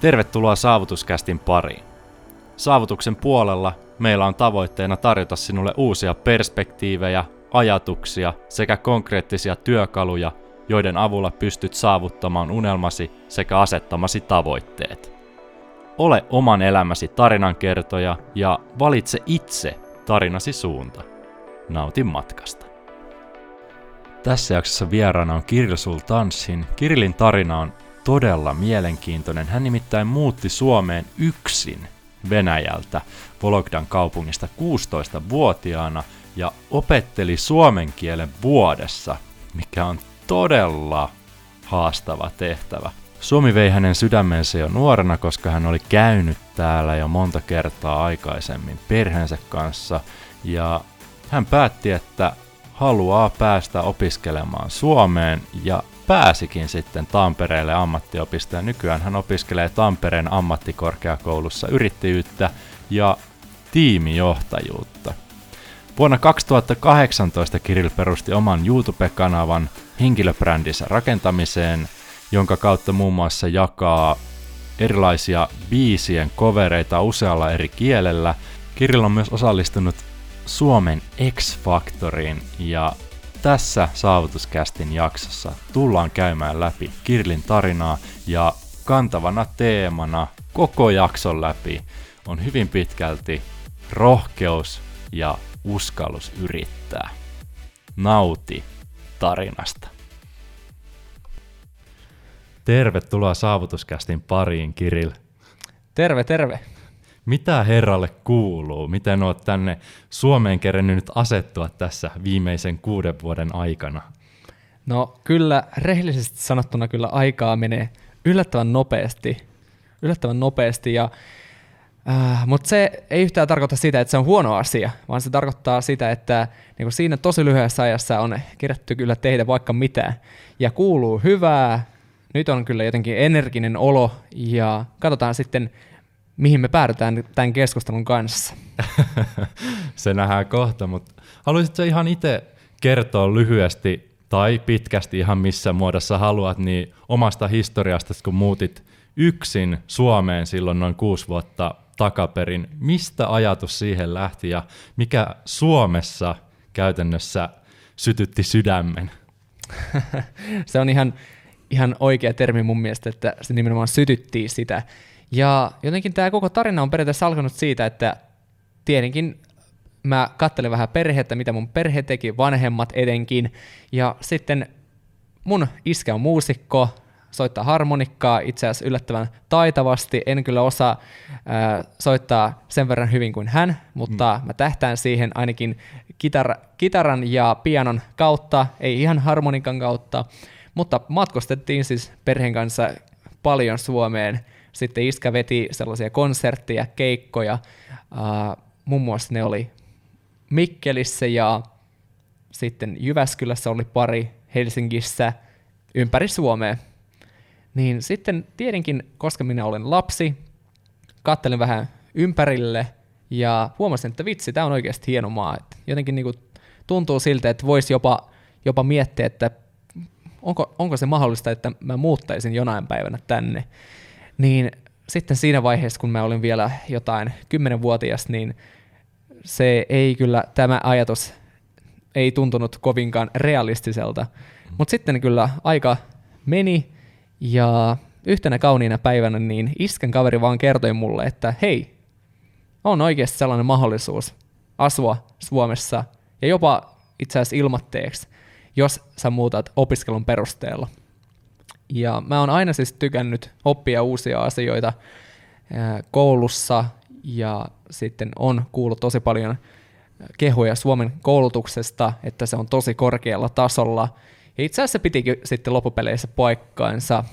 Tervetuloa Saavutuskästin pariin. Saavutuksen puolella meillä on tavoitteena tarjota sinulle uusia perspektiivejä, ajatuksia sekä konkreettisia työkaluja, joiden avulla pystyt saavuttamaan unelmasi sekä asettamasi tavoitteet. Ole oman elämäsi tarinankertoja ja valitse itse tarinasi suunta. Nautin matkasta. Tässä jaksossa vieraana on Kirill Sultanssin. Kirillin tarina on todella mielenkiintoinen. Hän nimittäin muutti Suomeen yksin Venäjältä Vologdan kaupungista 16-vuotiaana ja opetteli suomen kielen vuodessa, mikä on todella haastava tehtävä. Suomi vei hänen sydämensä jo nuorena, koska hän oli käynyt täällä jo monta kertaa aikaisemmin perheensä kanssa ja hän päätti, että haluaa päästä opiskelemaan Suomeen ja pääsikin sitten Tampereelle ammattiopistoon. Nykyään hän opiskelee Tampereen ammattikorkeakoulussa yrittäjyyttä ja tiimijohtajuutta. Vuonna 2018 Kirill perusti oman YouTube-kanavan henkilöbrändinsä rakentamiseen, jonka kautta muun muassa jakaa erilaisia biisien kovereita usealla eri kielellä. Kirill on myös osallistunut Suomen X-Factoriin ja tässä saavutuskästin jaksossa tullaan käymään läpi Kirlin tarinaa ja kantavana teemana koko jakson läpi on hyvin pitkälti rohkeus ja uskallus yrittää. Nauti tarinasta. Tervetuloa saavutuskästin pariin, Kiril. Terve, terve. Mitä herralle kuuluu? Miten olet tänne Suomeen kerennyt nyt asettua tässä viimeisen kuuden vuoden aikana? No kyllä, rehellisesti sanottuna kyllä aikaa menee yllättävän nopeasti. Yllättävän nopeasti ja Äh, Mutta se ei yhtään tarkoita sitä, että se on huono asia, vaan se tarkoittaa sitä, että niin siinä tosi lyhyessä ajassa on kerätty kyllä tehdä vaikka mitä ja kuuluu hyvää. Nyt on kyllä jotenkin energinen olo ja katsotaan sitten, mihin me päädytään tämän keskustelun kanssa. se nähdään kohta, mutta haluaisitko ihan itse kertoa lyhyesti tai pitkästi ihan missä muodossa haluat, niin omasta historiasta, kun muutit yksin Suomeen silloin noin kuusi vuotta takaperin. Mistä ajatus siihen lähti ja mikä Suomessa käytännössä sytytti sydämen? se on ihan, ihan oikea termi mun mielestä, että se nimenomaan sytytti sitä. Ja jotenkin tämä koko tarina on periaatteessa alkanut siitä, että tietenkin mä kattelin vähän perhettä, mitä mun perhe teki, vanhemmat etenkin, ja sitten mun iskä on muusikko, soittaa harmonikkaa itse asiassa yllättävän taitavasti. En kyllä osaa äh, soittaa sen verran hyvin kuin hän, mutta mm. mä tähtään siihen ainakin kitar- kitaran ja pianon kautta, ei ihan harmonikan kautta. Mutta matkustettiin siis perheen kanssa paljon Suomeen. Sitten iskä veti sellaisia konsertteja, keikkoja. Uh, muun muassa ne oli Mikkelissä ja sitten Jyväskylässä oli pari, Helsingissä, ympäri Suomea. Niin sitten tietenkin, koska minä olen lapsi, kattelin vähän ympärille ja huomasin, että vitsi, tämä on oikeasti hieno maa. Et jotenkin niin kuin tuntuu siltä, että voisi jopa, jopa miettiä, että onko, onko se mahdollista, että mä muuttaisin jonain päivänä tänne. Niin sitten siinä vaiheessa, kun mä olin vielä jotain kymmenenvuotias, niin se ei kyllä, tämä ajatus ei tuntunut kovinkaan realistiselta. Mutta sitten kyllä aika meni, ja yhtenä kauniina päivänä niin isken kaveri vaan kertoi mulle, että hei, on oikeasti sellainen mahdollisuus asua Suomessa ja jopa itse asiassa ilmatteeksi, jos sä muutat opiskelun perusteella. Ja mä oon aina siis tykännyt oppia uusia asioita koulussa ja sitten on kuullut tosi paljon kehuja Suomen koulutuksesta, että se on tosi korkealla tasolla – ja itse asiassa pitikin sitten loppupeleissä paikkaansa.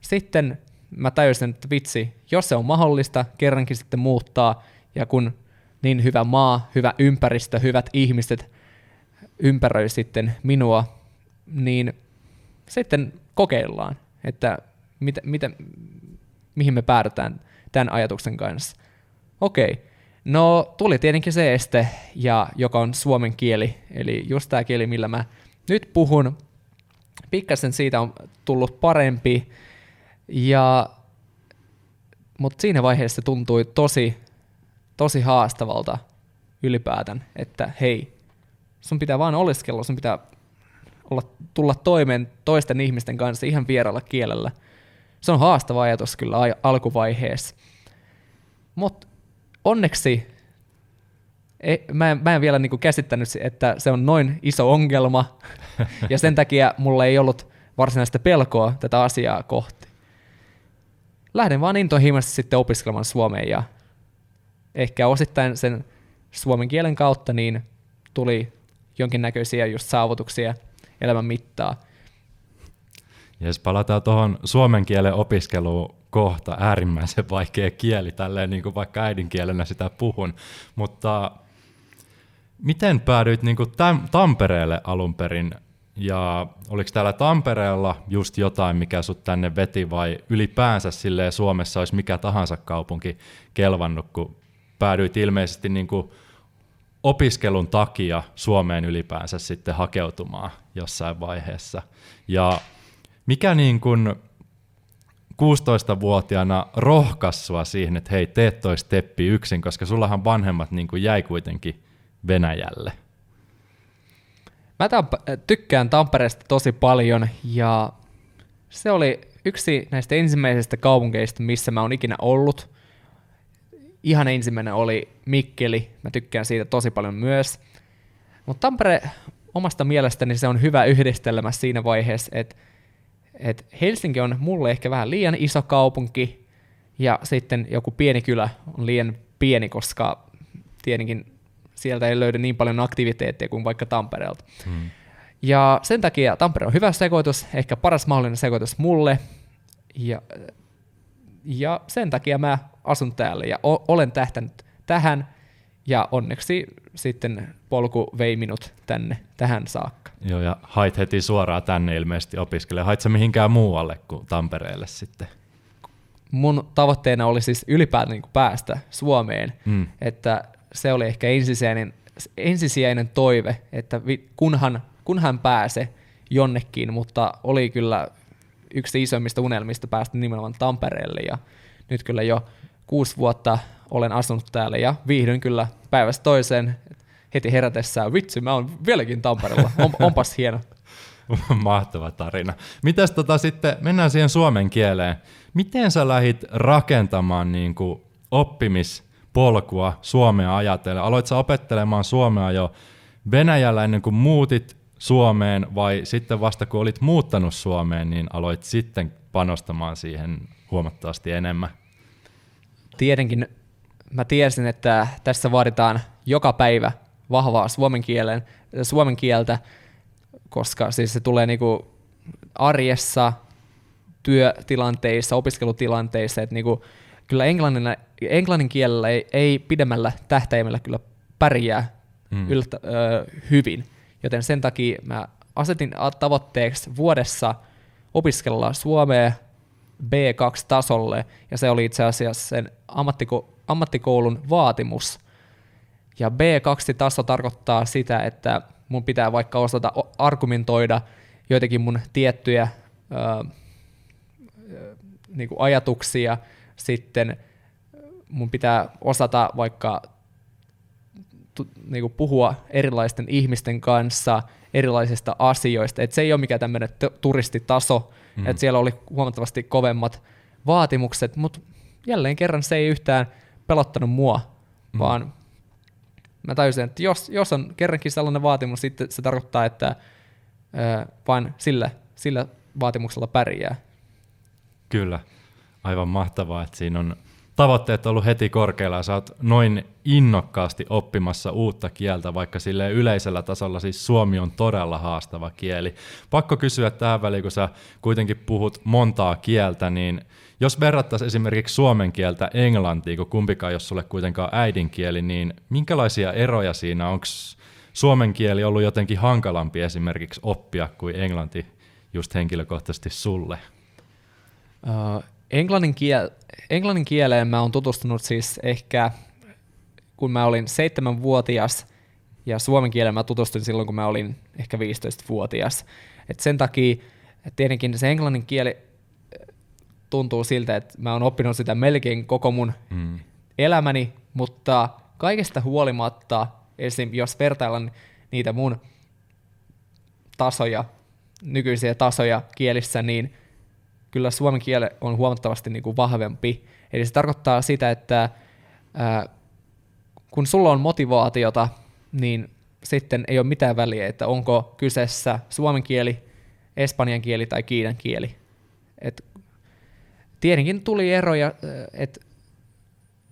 Sitten mä tajusin, että vitsi, jos se on mahdollista kerrankin sitten muuttaa, ja kun niin hyvä maa, hyvä ympäristö, hyvät ihmiset ympäröi sitten minua, niin sitten kokeillaan, että mitä, mitä, mihin me päädytään tämän ajatuksen kanssa. Okei, no tuli tietenkin se este, ja, joka on suomen kieli, eli just tämä kieli, millä mä nyt puhun. Pikkasen siitä on tullut parempi. Ja mutta siinä vaiheessa tuntui tosi, tosi haastavalta ylipäätään, että hei, sun pitää vaan oleskella, sun pitää olla, tulla toimeen toisten ihmisten kanssa ihan vieralla kielellä. Se on haastava ajatus kyllä alkuvaiheessa. Mutta onneksi ei, mä, en, mä en vielä niinku käsittänyt, että se on noin iso ongelma, ja sen takia mulla ei ollut varsinaista pelkoa tätä asiaa kohti. Lähden vaan intohimoisesti sitten opiskelemaan suomeen, ja ehkä osittain sen suomen kielen kautta niin tuli jonkinnäköisiä just saavutuksia elämän mittaa. Jos palataan tuohon suomen kielen opiskeluun kohta, äärimmäisen vaikea kieli, tälleen niin kuin vaikka äidinkielenä sitä puhun, mutta miten päädyit niin kuin täm, Tampereelle alun perin, ja oliko täällä Tampereella just jotain, mikä sut tänne veti, vai ylipäänsä silleen Suomessa olisi mikä tahansa kaupunki kelvannut, kun päädyit ilmeisesti niin kuin opiskelun takia Suomeen ylipäänsä sitten hakeutumaan jossain vaiheessa. Ja mikä niin kuin 16-vuotiaana rohkassua siihen, että hei, teet toi steppi yksin, koska sullahan vanhemmat niin kuin jäi kuitenkin Venäjälle? Mä tamp- tykkään Tampereesta tosi paljon ja se oli yksi näistä ensimmäisistä kaupungeista, missä mä oon ikinä ollut. Ihan ensimmäinen oli Mikkeli, mä tykkään siitä tosi paljon myös. Mutta Tampere omasta mielestäni se on hyvä yhdistelmä siinä vaiheessa, että et Helsinki on mulle ehkä vähän liian iso kaupunki, ja sitten joku pieni kylä on liian pieni, koska tietenkin sieltä ei löydy niin paljon aktiviteettia kuin vaikka Tampereelta. Hmm. Ja sen takia Tampere on hyvä sekoitus, ehkä paras mahdollinen sekoitus mulle, ja, ja sen takia mä asun täällä ja o- olen tähtänyt tähän, ja onneksi sitten polku vei minut tänne, tähän saakka. Joo, ja hait heti suoraan tänne ilmeisesti opiskelemaan. Hait sä mihinkään muualle kuin Tampereelle sitten? Mun tavoitteena oli siis ylipäätään niin päästä Suomeen, mm. että se oli ehkä ensisijainen, ensisijainen toive, että kunhan, kunhan pääse jonnekin, mutta oli kyllä yksi isoimmista unelmista päästä nimenomaan Tampereelle ja nyt kyllä jo kuusi vuotta olen asunut täällä ja viihdyn kyllä päivästä toiseen heti herätessään. Vitsi, mä oon vieläkin Tampereella. On, onpas hieno. Mahtava tarina. Mitäs tota sitten, mennään siihen suomen kieleen. Miten sä lähit rakentamaan niin kuin oppimispolkua Suomea ajatellen? Aloit sä opettelemaan Suomea jo Venäjällä ennen kuin muutit Suomeen vai sitten vasta kun olit muuttanut Suomeen, niin aloit sitten panostamaan siihen huomattavasti enemmän? Tietenkin mä tiesin, että tässä vaaditaan joka päivä vahvaa suomen, kielen, suomen kieltä, koska siis se tulee niinku arjessa, työtilanteissa, opiskelutilanteissa, että niinku, kyllä englannin, englannin kielellä ei, ei pidemmällä tähtäimellä kyllä pärjää mm. yltä, ö, hyvin, joten sen takia mä asetin tavoitteeksi vuodessa opiskella suomea B2-tasolle, ja se oli itse asiassa sen ammattiko- ammattikoulun vaatimus. Ja B2-taso tarkoittaa sitä, että mun pitää vaikka osata argumentoida joitakin mun tiettyjä ää, niin kuin ajatuksia, sitten mun pitää osata vaikka niin kuin puhua erilaisten ihmisten kanssa erilaisista asioista. Et se ei ole mikään tämmöinen turistitaso, mm. että siellä oli huomattavasti kovemmat vaatimukset, mutta jälleen kerran se ei yhtään pelottanut mua, mm. vaan mä tajusin, että jos, jos on kerrankin sellainen vaatimus, sitten se tarkoittaa, että ää, vain sillä, sillä vaatimuksella pärjää. Kyllä, aivan mahtavaa, että siinä on tavoitteet ollut heti korkealla sä oot noin innokkaasti oppimassa uutta kieltä, vaikka sille yleisellä tasolla siis suomi on todella haastava kieli. Pakko kysyä tähän väliin, kun sä kuitenkin puhut montaa kieltä, niin jos verrattaisiin esimerkiksi suomen kieltä englantiin, kun kumpikaan jos sulle kuitenkaan äidinkieli, niin minkälaisia eroja siinä onko suomen kieli ollut jotenkin hankalampi esimerkiksi oppia kuin englanti just henkilökohtaisesti sulle? Uh, englannin, kiel, englannin kieleen mä oon tutustunut siis ehkä kun mä olin seitsemänvuotias ja suomen kieleen mä tutustuin silloin kun mä olin ehkä 15-vuotias. Et sen takia et tietenkin se englannin kieli tuntuu siltä, että mä oon oppinut sitä melkein koko mun Mm. elämäni, mutta kaikesta huolimatta, esim. jos vertaillaan niitä mun tasoja, nykyisiä tasoja kielissä, niin kyllä suomen kieli on huomattavasti niin kuin vahvempi. Eli se tarkoittaa sitä, että ää, kun sulla on motivaatiota, niin sitten ei ole mitään väliä, että onko kyseessä suomen kieli, espanjan kieli tai kiinan kieli. Et tietenkin tuli eroja, että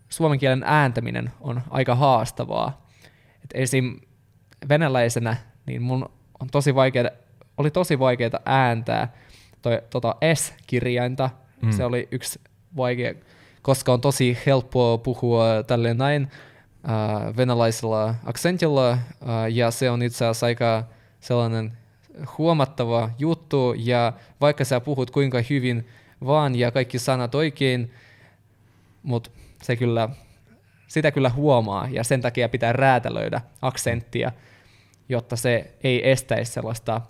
suomen kielen ääntäminen on aika haastavaa. Et esim. venäläisenä niin mun on tosi vaikea, oli tosi vaikeaa ääntää toi, tota S-kirjainta. Mm. Se oli yksi vaikea, koska on tosi helppoa puhua tälleen näin äh, venäläisellä aksentilla, äh, ja se on itse asiassa aika sellainen huomattava juttu, ja vaikka sä puhut kuinka hyvin vaan ja kaikki sanat oikein, mutta se kyllä, sitä kyllä huomaa, ja sen takia pitää räätälöidä aksenttia, jotta se ei estäisi sellaista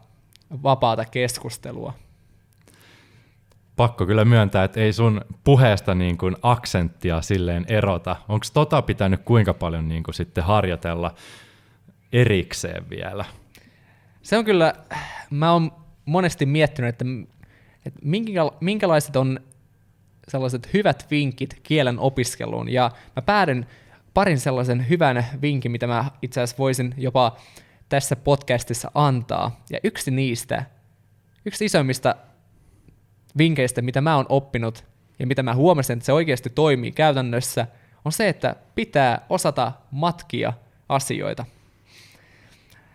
vapaata keskustelua. Pakko kyllä myöntää, että ei sun puheesta niin kuin aksenttia silleen erota. Onko tota pitänyt kuinka paljon niin kuin sitten harjoitella erikseen vielä? Se on kyllä, mä oon monesti miettinyt, että, että minkä- minkälaiset on sellaiset hyvät vinkit kielen opiskeluun, ja mä päädyn parin sellaisen hyvän vinkin, mitä mä itse asiassa voisin jopa tässä podcastissa antaa. Ja yksi niistä, yksi isoimmista vinkkeistä, mitä mä oon oppinut, ja mitä mä huomasin, että se oikeasti toimii käytännössä, on se, että pitää osata matkia asioita.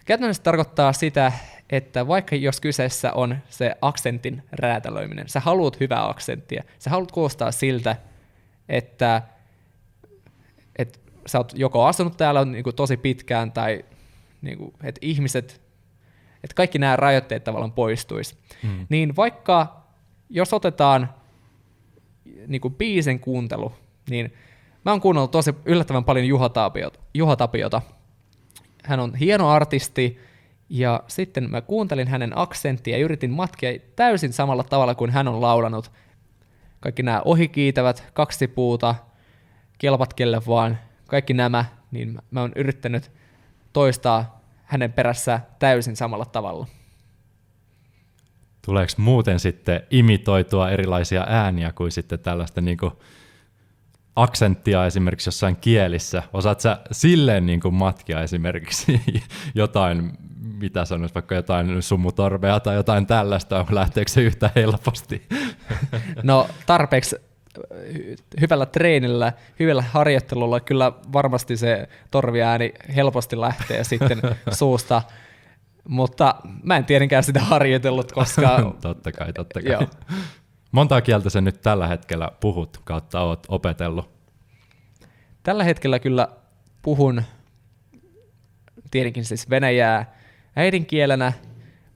Käytännössä tarkoittaa sitä, että vaikka jos kyseessä on se aksentin räätälöiminen, sä haluat hyvää aksenttia, sä haluat kuulostaa siltä, että, että sä oot joko asunut täällä niin kuin tosi pitkään tai niin kuin, että ihmiset, että kaikki nämä rajoitteet tavallaan poistuisi. Mm. Niin vaikka jos otetaan niin kuin biisin kuuntelu, niin mä oon kuunnellut tosi yllättävän paljon Juha Tapiota. Juha Tapiota. Hän on hieno artisti, ja sitten mä kuuntelin hänen aksenttia ja yritin matkia täysin samalla tavalla kuin hän on laulanut. Kaikki nämä ohikiitävät, kaksi puuta, kelpat kelle vaan, kaikki nämä, niin mä oon yrittänyt toistaa hänen perässä täysin samalla tavalla. Tuleeko muuten sitten imitoitua erilaisia ääniä kuin sitten tällaista niin kuin aksenttia esimerkiksi jossain kielissä? Osaat sä silleen niin kuin matkia esimerkiksi jotain, mitä sanoisi, vaikka jotain sumutorvea tai jotain tällaista, lähteekö se yhtä helposti? No tarpeeksi hy- hyvällä treenillä, hyvällä harjoittelulla kyllä varmasti se torviääni helposti lähtee sitten suusta, mutta mä en tietenkään sitä harjoitellut, koska totta kai, totta kai. Joo. Montaa kieltä sä nyt tällä hetkellä puhut kautta oot opetellut? tällä hetkellä kyllä puhun tietenkin siis venäjää äidinkielenä,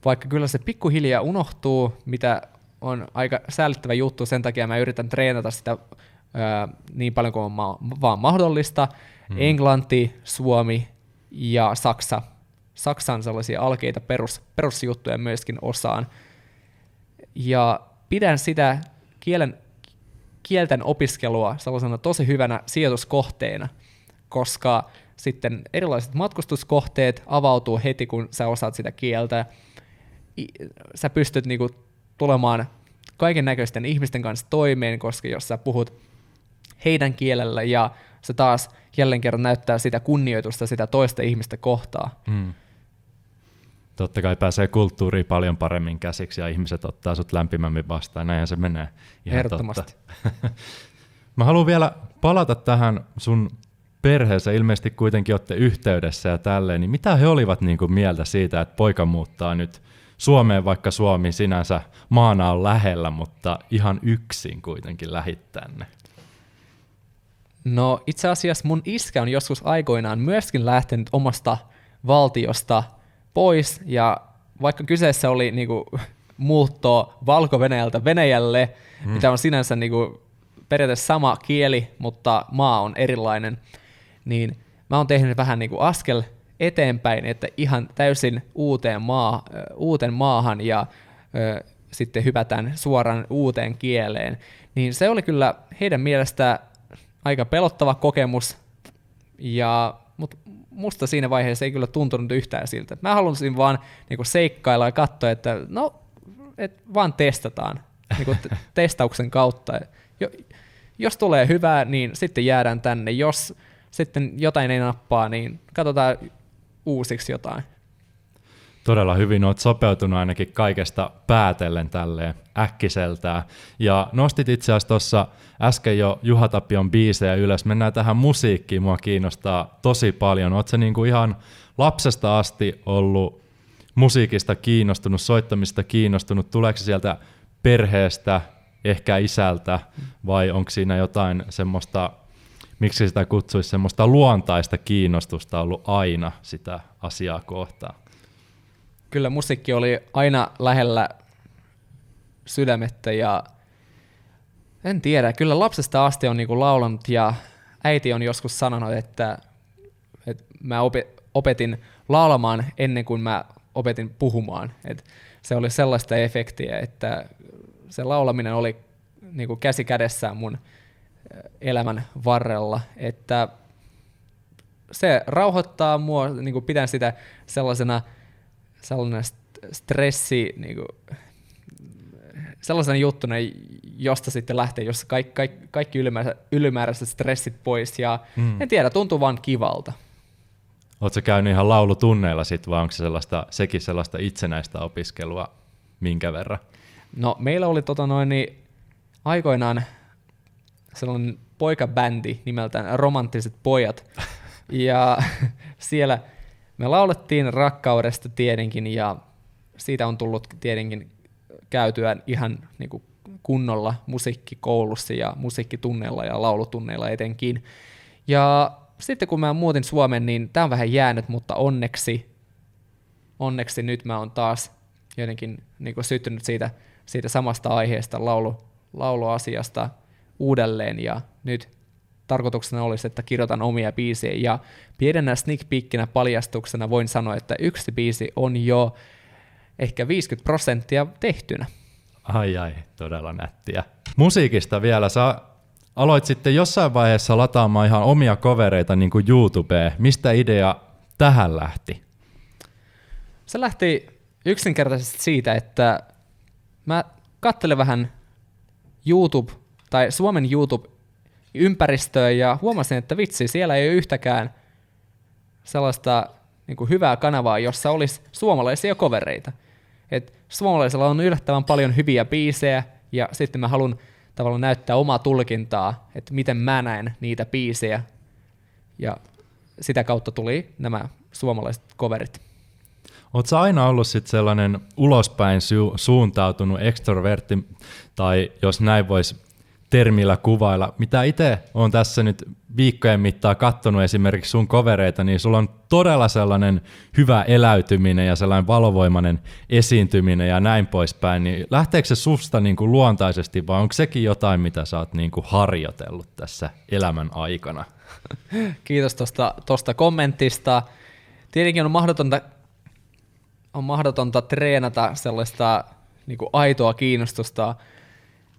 vaikka kyllä se pikkuhiljaa unohtuu, mitä on aika säällittävä juttu, sen takia mä yritän treenata sitä ää, niin paljon kuin on ma- vaan mahdollista. Mm. Englanti, Suomi ja Saksa. Saksan sellaisia alkeita perus, perusjuttuja myöskin osaan. Ja pidän sitä kielen, kielten opiskelua sellaisena tosi hyvänä sijoituskohteena, koska sitten erilaiset matkustuskohteet avautuu heti, kun sä osaat sitä kieltä. Sä pystyt niinku tulemaan kaiken näköisten ihmisten kanssa toimeen, koska jos sä puhut heidän kielellä ja se taas jälleen kerran näyttää sitä kunnioitusta sitä toista ihmistä kohtaa. Mm. Totta kai pääsee kulttuuriin paljon paremmin käsiksi ja ihmiset ottaa sut lämpimämmin vastaan, näinhän se menee. Ihan Ehdottomasti. Totta. Mä haluan vielä palata tähän sun perheeseen, ilmeisesti kuitenkin olette yhteydessä ja tälleen, niin mitä he olivat niin kuin mieltä siitä, että poika muuttaa nyt Suomeen, vaikka Suomi sinänsä maana on lähellä, mutta ihan yksin kuitenkin lähit tänne? No itse asiassa mun iskä on joskus aikoinaan myöskin lähtenyt omasta valtiosta pois, ja vaikka kyseessä oli niinku muutto Valko-Venäjältä Venäjälle, mm. mitä on sinänsä niinku periaatteessa sama kieli, mutta maa on erilainen, niin mä oon tehnyt vähän niinku askel eteenpäin, että ihan täysin uuteen, maa, uuteen maahan ja ö, sitten hypätään suoraan uuteen kieleen, niin se oli kyllä heidän mielestä aika pelottava kokemus, ja, musta siinä vaiheessa ei kyllä tuntunut yhtään siltä. Mä halusin vaan niin kuin seikkailla ja katsoa, että no, et vaan testataan niin kuin testauksen kautta. Jo, jos tulee hyvää, niin sitten jäädään tänne. Jos sitten jotain ei nappaa, niin katsotaan uusiksi jotain. Todella hyvin olet sopeutunut ainakin kaikesta päätellen tälleen äkkiseltään. Ja nostit itse asiassa tuossa äsken jo Juha Tapion biisejä ylös. Mennään tähän musiikkiin, mua kiinnostaa tosi paljon. Oletko niinku ihan lapsesta asti ollut musiikista kiinnostunut, soittamista kiinnostunut? Tuleeko se sieltä perheestä, ehkä isältä, vai onko siinä jotain semmoista, miksi sitä kutsuisi, semmoista luontaista kiinnostusta ollut aina sitä asiaa kohtaan? Kyllä musiikki oli aina lähellä sydämettä ja en tiedä, kyllä lapsesta asti on niinku laulanut ja äiti on joskus sanonut, että, että mä opetin laulamaan ennen kuin mä opetin puhumaan. Et se oli sellaista efektiä, että se laulaminen oli niin kuin käsi kädessä mun elämän varrella, että se rauhoittaa mua, niin kuin pidän sitä sellaisena sellainen stressi, niin kuin, sellaisena juttuna, josta sitten lähtee, jos kaikki, kaikki, kaikki ylimääräiset, ylimääräiset stressit pois, ja mm. en tiedä, tuntuu vaan kivalta. Oletko käynyt ihan laulutunneilla sitten, vai onko se sellaista, sekin sellaista itsenäistä opiskelua minkä verran? No meillä oli tota noin, niin aikoinaan sellainen poikabändi nimeltään Romanttiset pojat. ja siellä me laulettiin rakkaudesta tietenkin ja siitä on tullut tietenkin käytyä ihan niin kuin kunnolla musiikkikoulussa ja musiikkitunneilla ja laulutunneilla etenkin. Ja sitten kun mä muutin Suomeen, niin tämä on vähän jäänyt, mutta onneksi, onneksi nyt mä oon taas jotenkin niin kuin syttynyt siitä siitä samasta aiheesta, laulu, lauluasiasta uudelleen ja nyt tarkoituksena olisi, että kirjoitan omia biisejä ja pienenä sneak peekinä paljastuksena voin sanoa, että yksi biisi on jo ehkä 50 prosenttia tehtynä. Ai ai, todella nättiä. Musiikista vielä, sä aloit sitten jossain vaiheessa lataamaan ihan omia kovereita niin kuin YouTubeen. Mistä idea tähän lähti? Se lähti yksinkertaisesti siitä, että mä kattelen vähän YouTube tai Suomen YouTube-ympäristöä ja huomasin, että vitsi, siellä ei ole yhtäkään sellaista niin kuin hyvää kanavaa, jossa olisi suomalaisia kovereita. Et suomalaisilla on yllättävän paljon hyviä biisejä ja sitten mä haluan tavallaan näyttää omaa tulkintaa, että miten mä näen niitä biisejä ja sitä kautta tuli nämä suomalaiset coverit. Oletko aina ollut sit sellainen ulospäin su- suuntautunut ekstrovertti, tai jos näin voisi termillä kuvailla, mitä itse on tässä nyt viikkojen mittaan kattonut esimerkiksi sun kovereita, niin sulla on todella sellainen hyvä eläytyminen ja sellainen valovoimainen esiintyminen ja näin poispäin, niin lähteekö se susta niin kuin luontaisesti vai onko sekin jotain, mitä sä oot niin kuin harjoitellut tässä elämän aikana? Kiitos tuosta kommentista. Tietenkin on mahdotonta on mahdotonta treenata sellaista niin kuin aitoa kiinnostusta,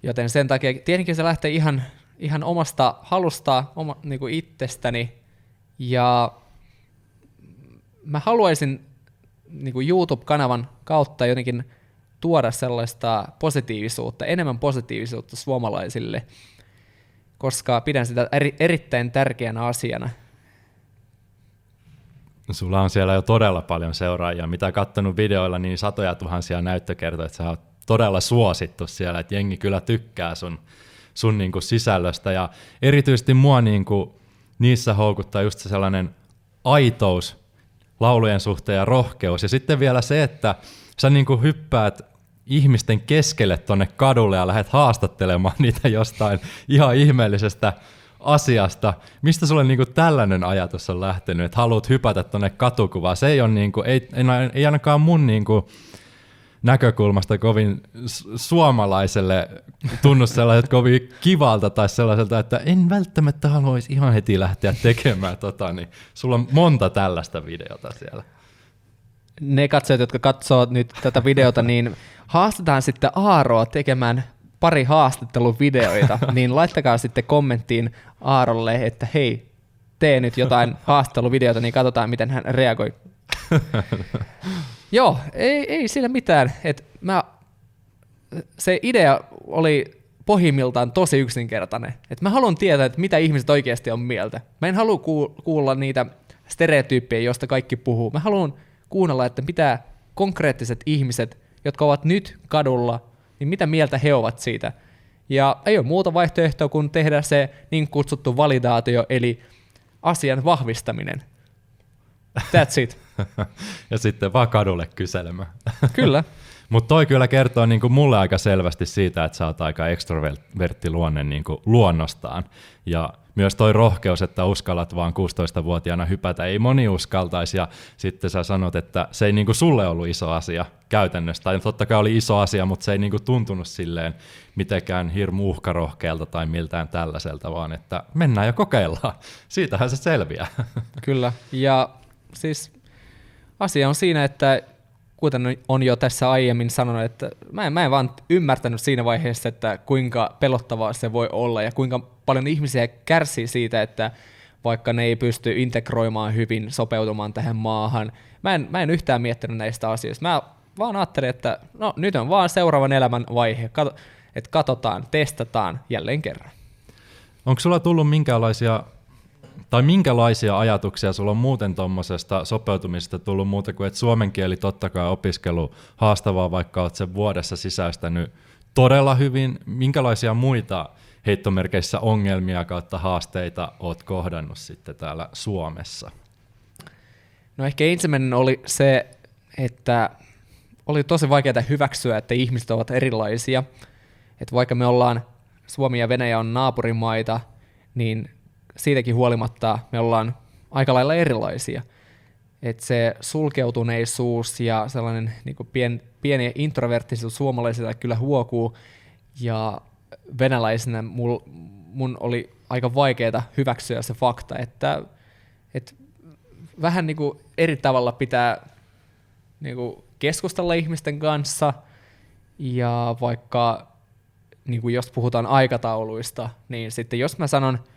joten sen takia tietenkin se lähtee ihan, ihan omasta halusta, oma, niin kuin itsestäni, ja mä haluaisin niin kuin YouTube-kanavan kautta jotenkin tuoda sellaista positiivisuutta, enemmän positiivisuutta suomalaisille, koska pidän sitä eri, erittäin tärkeänä asiana – No, sulla on siellä jo todella paljon seuraajia. Mitä katsonut videoilla, niin satoja tuhansia näyttökertoja, että sä oot todella suosittu siellä, että jengi kyllä tykkää sun, sun niin kuin sisällöstä. Ja erityisesti mua niin kuin, niissä houkuttaa just se sellainen aitous laulujen suhteen ja rohkeus. Ja sitten vielä se, että sä niin kuin hyppäät ihmisten keskelle tonne kadulle ja lähdet haastattelemaan niitä jostain ihan ihmeellisestä asiasta. Mistä sulle niinku tällainen ajatus on lähtenyt, että haluat hypätä tuonne katukuvaan? Se ei, ole niinku, ei, ei ainakaan mun niinku näkökulmasta kovin suomalaiselle tunnu sellaiset kovin kivalta tai sellaiselta, että en välttämättä haluaisi ihan heti lähteä tekemään tota, niin sulla on monta tällaista videota siellä. ne katsojat, jotka katsoo nyt tätä videota, niin haastetaan sitten Aaroa tekemään pari haastatteluvideoita, niin laittakaa sitten kommenttiin Aarolle, että hei, tee nyt jotain haastatteluvideota, niin katsotaan, miten hän reagoi. Joo, ei, ei siinä mitään. Et mä, se idea oli pohjimmiltaan tosi yksinkertainen. Et mä haluan tietää, että mitä ihmiset oikeasti on mieltä. Mä en halua kuulla niitä stereotyyppejä, joista kaikki puhuu. Mä haluan kuunnella, että mitä konkreettiset ihmiset, jotka ovat nyt kadulla, niin mitä mieltä he ovat siitä. Ja ei ole muuta vaihtoehtoa kuin tehdä se niin kutsuttu validaatio, eli asian vahvistaminen. That's it. ja sitten vaan kadulle kyselemään. Kyllä. Mutta toi kyllä kertoo niin kuin mulle aika selvästi siitä, että sä oot aika ekstrovertti luonne niin kuin luonnostaan. Ja myös toi rohkeus, että uskallat vaan 16-vuotiaana hypätä, ei moni uskaltaisi. Ja sitten sä sanot, että se ei niin kuin sulle ollut iso asia käytännössä. Tai totta kai oli iso asia, mutta se ei niin kuin tuntunut silleen mitenkään hirmu uhkarohkealta tai miltään tällaiselta, vaan että mennään ja kokeillaan. Siitähän se selviää. Kyllä. Ja siis asia on siinä, että kuten on jo tässä aiemmin sanonut, että mä en, mä en vaan ymmärtänyt siinä vaiheessa, että kuinka pelottavaa se voi olla ja kuinka paljon ihmisiä kärsii siitä, että vaikka ne ei pysty integroimaan hyvin, sopeutumaan tähän maahan. Mä en, mä en yhtään miettinyt näistä asioista. Mä vaan ajattelin, että no nyt on vaan seuraavan elämän vaihe, Kat- että katsotaan, testataan jälleen kerran. Onko sulla tullut minkälaisia tai minkälaisia ajatuksia sulla on muuten tuommoisesta sopeutumisesta tullut muuta kuin, että suomen kieli totta kai opiskelu haastavaa, vaikka olet sen vuodessa sisäistänyt todella hyvin. Minkälaisia muita heittomerkeissä ongelmia kautta haasteita olet kohdannut sitten täällä Suomessa? No ehkä ensimmäinen oli se, että oli tosi vaikeaa hyväksyä, että ihmiset ovat erilaisia. Että vaikka me ollaan, Suomi ja Venäjä on naapurimaita, niin siitäkin huolimatta me ollaan aika lailla erilaisia. että se sulkeutuneisuus ja sellainen niin pien, pieni introverttisuus suomalaisilla kyllä huokuu, ja venäläisenä mul, mun oli aika vaikeaa hyväksyä se fakta, että, että vähän niin kuin eri tavalla pitää niin kuin keskustella ihmisten kanssa, ja vaikka niin kuin jos puhutaan aikatauluista, niin sitten jos mä sanon –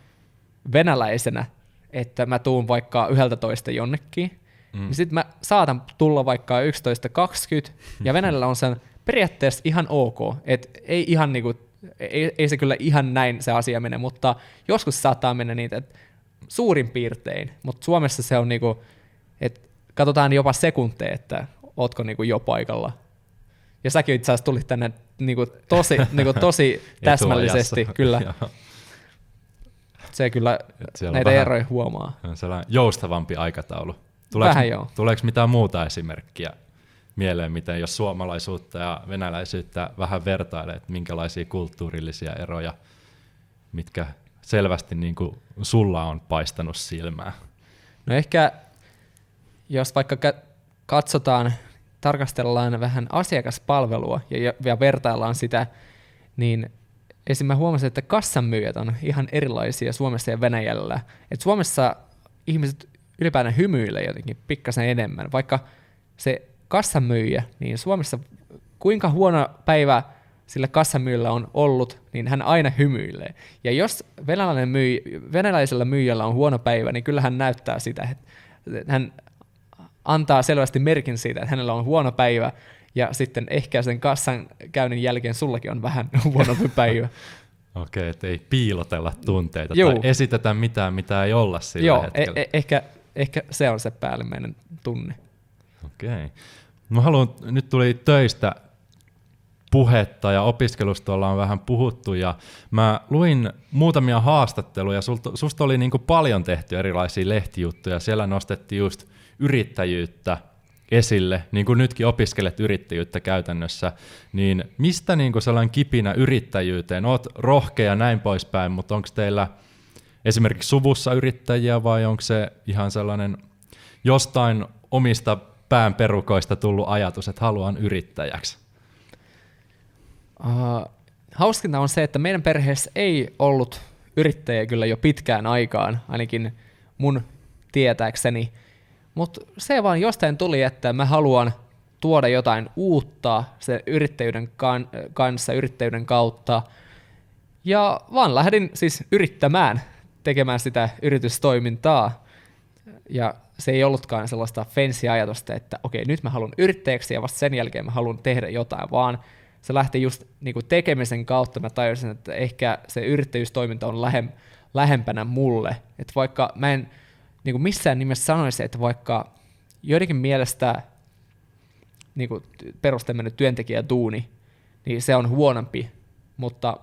venäläisenä, että mä tuun vaikka 11 jonnekin, mm. niin sitten mä saatan tulla vaikka 11.20, ja Venäjällä on sen periaatteessa ihan ok, että ei ihan niinku, ei, ei se kyllä ihan näin se asia mene, mutta joskus saattaa mennä niitä, että suurin piirtein, mutta Suomessa se on niinku, että katsotaan jopa sekunteja, että ootko niinku jo paikalla. Ja säkin itse asiassa tulit tänne niinku tosi, niinku tosi täsmällisesti, kyllä. Se kyllä näitä vähän, eroja huomaa. Sellainen joustavampi aikataulu. Tuleeko, vähän joo. Tuleeko mitään muuta esimerkkiä mieleen, miten jos suomalaisuutta ja venäläisyyttä vähän vertailee, että minkälaisia kulttuurillisia eroja, mitkä selvästi niin kuin sulla on paistanut silmää? No ehkä jos vaikka katsotaan, tarkastellaan vähän asiakaspalvelua ja, ja vertaillaan sitä, niin Esim. mä huomasin, että kassanmyyjät on ihan erilaisia Suomessa ja Venäjällä. Et Suomessa ihmiset ylipäätään hymyilee jotenkin pikkasen enemmän, vaikka se kassamyyjä, niin Suomessa kuinka huono päivä sillä kassamyyjällä on ollut, niin hän aina hymyilee. Ja jos venäläinen myy, venäläisellä myyjällä on huono päivä, niin kyllä hän näyttää sitä, että hän antaa selvästi merkin siitä, että hänellä on huono päivä, ja sitten ehkä sen kassan käynnin jälkeen sullakin on vähän huonompi päivä. Okei, okay, ei piilotella tunteita Juu. tai esitetä mitään, mitä ei olla sillä Joo, hetkellä. E- e- ehkä, ehkä se on se päällimmäinen tunne. Okei. Okay. Mä haluan, nyt tuli töistä puhetta ja opiskelusta ollaan vähän puhuttu ja mä luin muutamia haastatteluja, Sulta, susta oli niin paljon tehty erilaisia lehtijuttuja, siellä nostettiin just yrittäjyyttä esille, niin kuin nytkin opiskelet yrittäjyyttä käytännössä, niin mistä niin kuin sellainen kipinä yrittäjyyteen? Oot rohkea näin poispäin, mutta onko teillä esimerkiksi suvussa yrittäjiä vai onko se ihan sellainen jostain omista päänperukoista tullut ajatus, että haluan yrittäjäksi? Uh, hauskinta on se, että meidän perheessä ei ollut yrittäjä kyllä jo pitkään aikaan, ainakin mun tietääkseni, Mutta se vaan jostain tuli, että mä haluan tuoda jotain uutta sen yrittäjyyden kan- kanssa, yrittäjyyden kautta. Ja vaan lähdin siis yrittämään tekemään sitä yritystoimintaa. Ja se ei ollutkaan sellaista fancy-ajatusta, että okei, nyt mä haluan yrittäjäksi ja vasta sen jälkeen mä haluan tehdä jotain, vaan se lähti just niin tekemisen kautta. Mä tajusin, että ehkä se yrittäjyystoiminta on lähem, lähempänä mulle. Että vaikka mä en niin kuin missään nimessä sanoisi, että vaikka joidenkin mielestä niin kuin perusteellinen työntekijä duuni, niin se on huonompi, mutta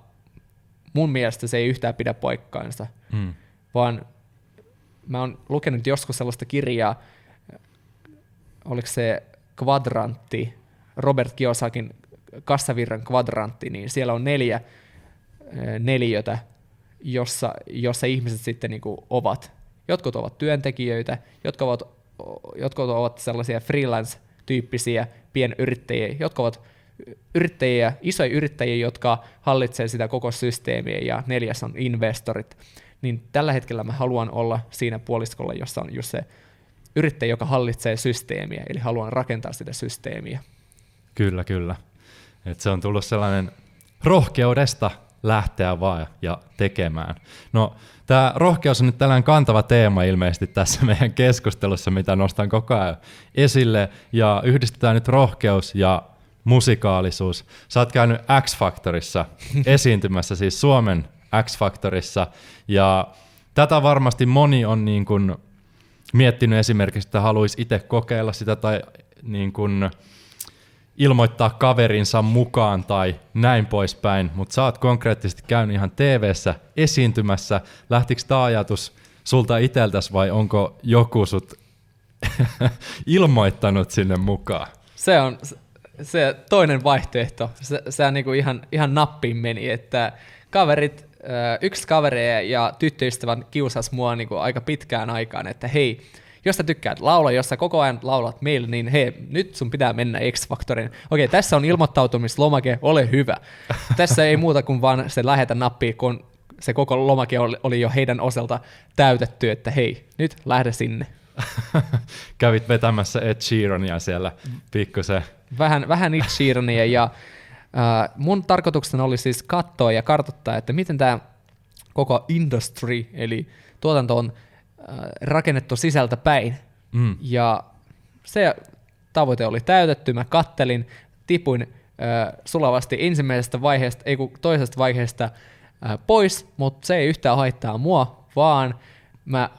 mun mielestä se ei yhtään pidä paikkaansa, mm. vaan mä oon lukenut joskus sellaista kirjaa, oliko se kvadrantti, Robert Kiyosakin kassavirran kvadrantti, niin siellä on neljä neliötä, jossa, jossa ihmiset sitten niin kuin ovat. Jotkut ovat työntekijöitä, jotka ovat, jotkut ovat sellaisia freelance-tyyppisiä pienyrittäjiä, jotka ovat yrittäjiä, isoja yrittäjiä, jotka hallitsevat sitä koko systeemiä, ja neljäs on investorit. Niin tällä hetkellä mä haluan olla siinä puoliskolla, jossa on just se yrittäjä, joka hallitsee systeemiä, eli haluan rakentaa sitä systeemiä. Kyllä, kyllä. Et se on tullut sellainen rohkeudesta lähteä vaan ja tekemään. No, tämä rohkeus on nyt tällainen kantava teema ilmeisesti tässä meidän keskustelussa, mitä nostan koko ajan esille, ja yhdistetään nyt rohkeus ja musikaalisuus. Sä oot käynyt X-Factorissa esiintymässä, siis Suomen X-Factorissa, ja tätä varmasti moni on niin kuin miettinyt esimerkiksi, että haluaisi itse kokeilla sitä tai niin kuin ilmoittaa kaverinsa mukaan tai näin poispäin, mutta sä oot konkreettisesti käynyt ihan tv esiintymässä. Lähtikö tämä ajatus sulta iteltäs vai onko joku sut ilmoittanut sinne mukaan? Se on se toinen vaihtoehto. Se, se niinku ihan, ihan nappiin meni, että kaverit, yksi kaveri ja tyttöystävän kiusas mua niinku aika pitkään aikaan, että hei, jos sä tykkäät laulaa, jos sä koko ajan laulat meille, niin hei, nyt sun pitää mennä X-Factoriin. Okei, tässä on ilmoittautumislomake, ole hyvä. Tässä ei muuta kuin vaan se lähetä nappi, kun se koko lomake oli jo heidän osalta täytetty, että hei, nyt lähde sinne. Kävit vetämässä Ed Sheerania siellä pikkusen. Vähän, vähän Ed Sheerania ja äh, mun tarkoituksena oli siis katsoa ja kartoittaa, että miten tämä koko industry, eli tuotanto on rakennettu sisältä päin. Mm. Ja se tavoite oli täytetty, mä kattelin, tipuin äh, sulavasti ensimmäisestä vaiheesta, ei kun toisesta vaiheesta äh, pois, mutta se ei yhtään haittaa mua, vaan mä